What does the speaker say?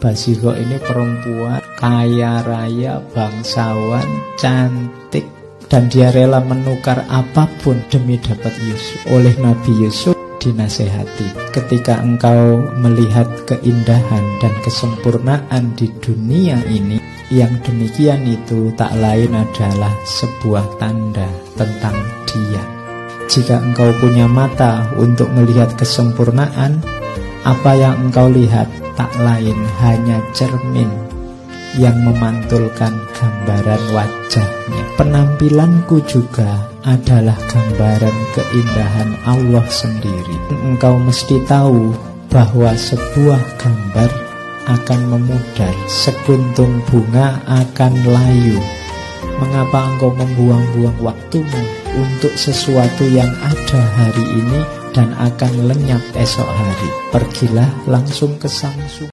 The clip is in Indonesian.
Basiko ini perempuan kaya raya, bangsawan, cantik dan dia rela menukar apa pun demi dapat Yusuf. Oleh Nabi Yusuf dinasehati ketika engkau melihat keindahan dan kesempurnaan di dunia ini yang demikian itu tak lain adalah sebuah tanda tentang dia jika engkau punya mata untuk melihat kesempurnaan apa yang engkau lihat tak lain hanya cermin yang memantulkan gambaran wajahnya penampilanku juga adalah gambaran keindahan Allah sendiri. Engkau mesti tahu bahwa sebuah gambar akan memudar, sekuntum bunga akan layu. Mengapa engkau membuang-buang waktumu untuk sesuatu yang ada hari ini dan akan lenyap esok hari? Pergilah langsung ke Samsung.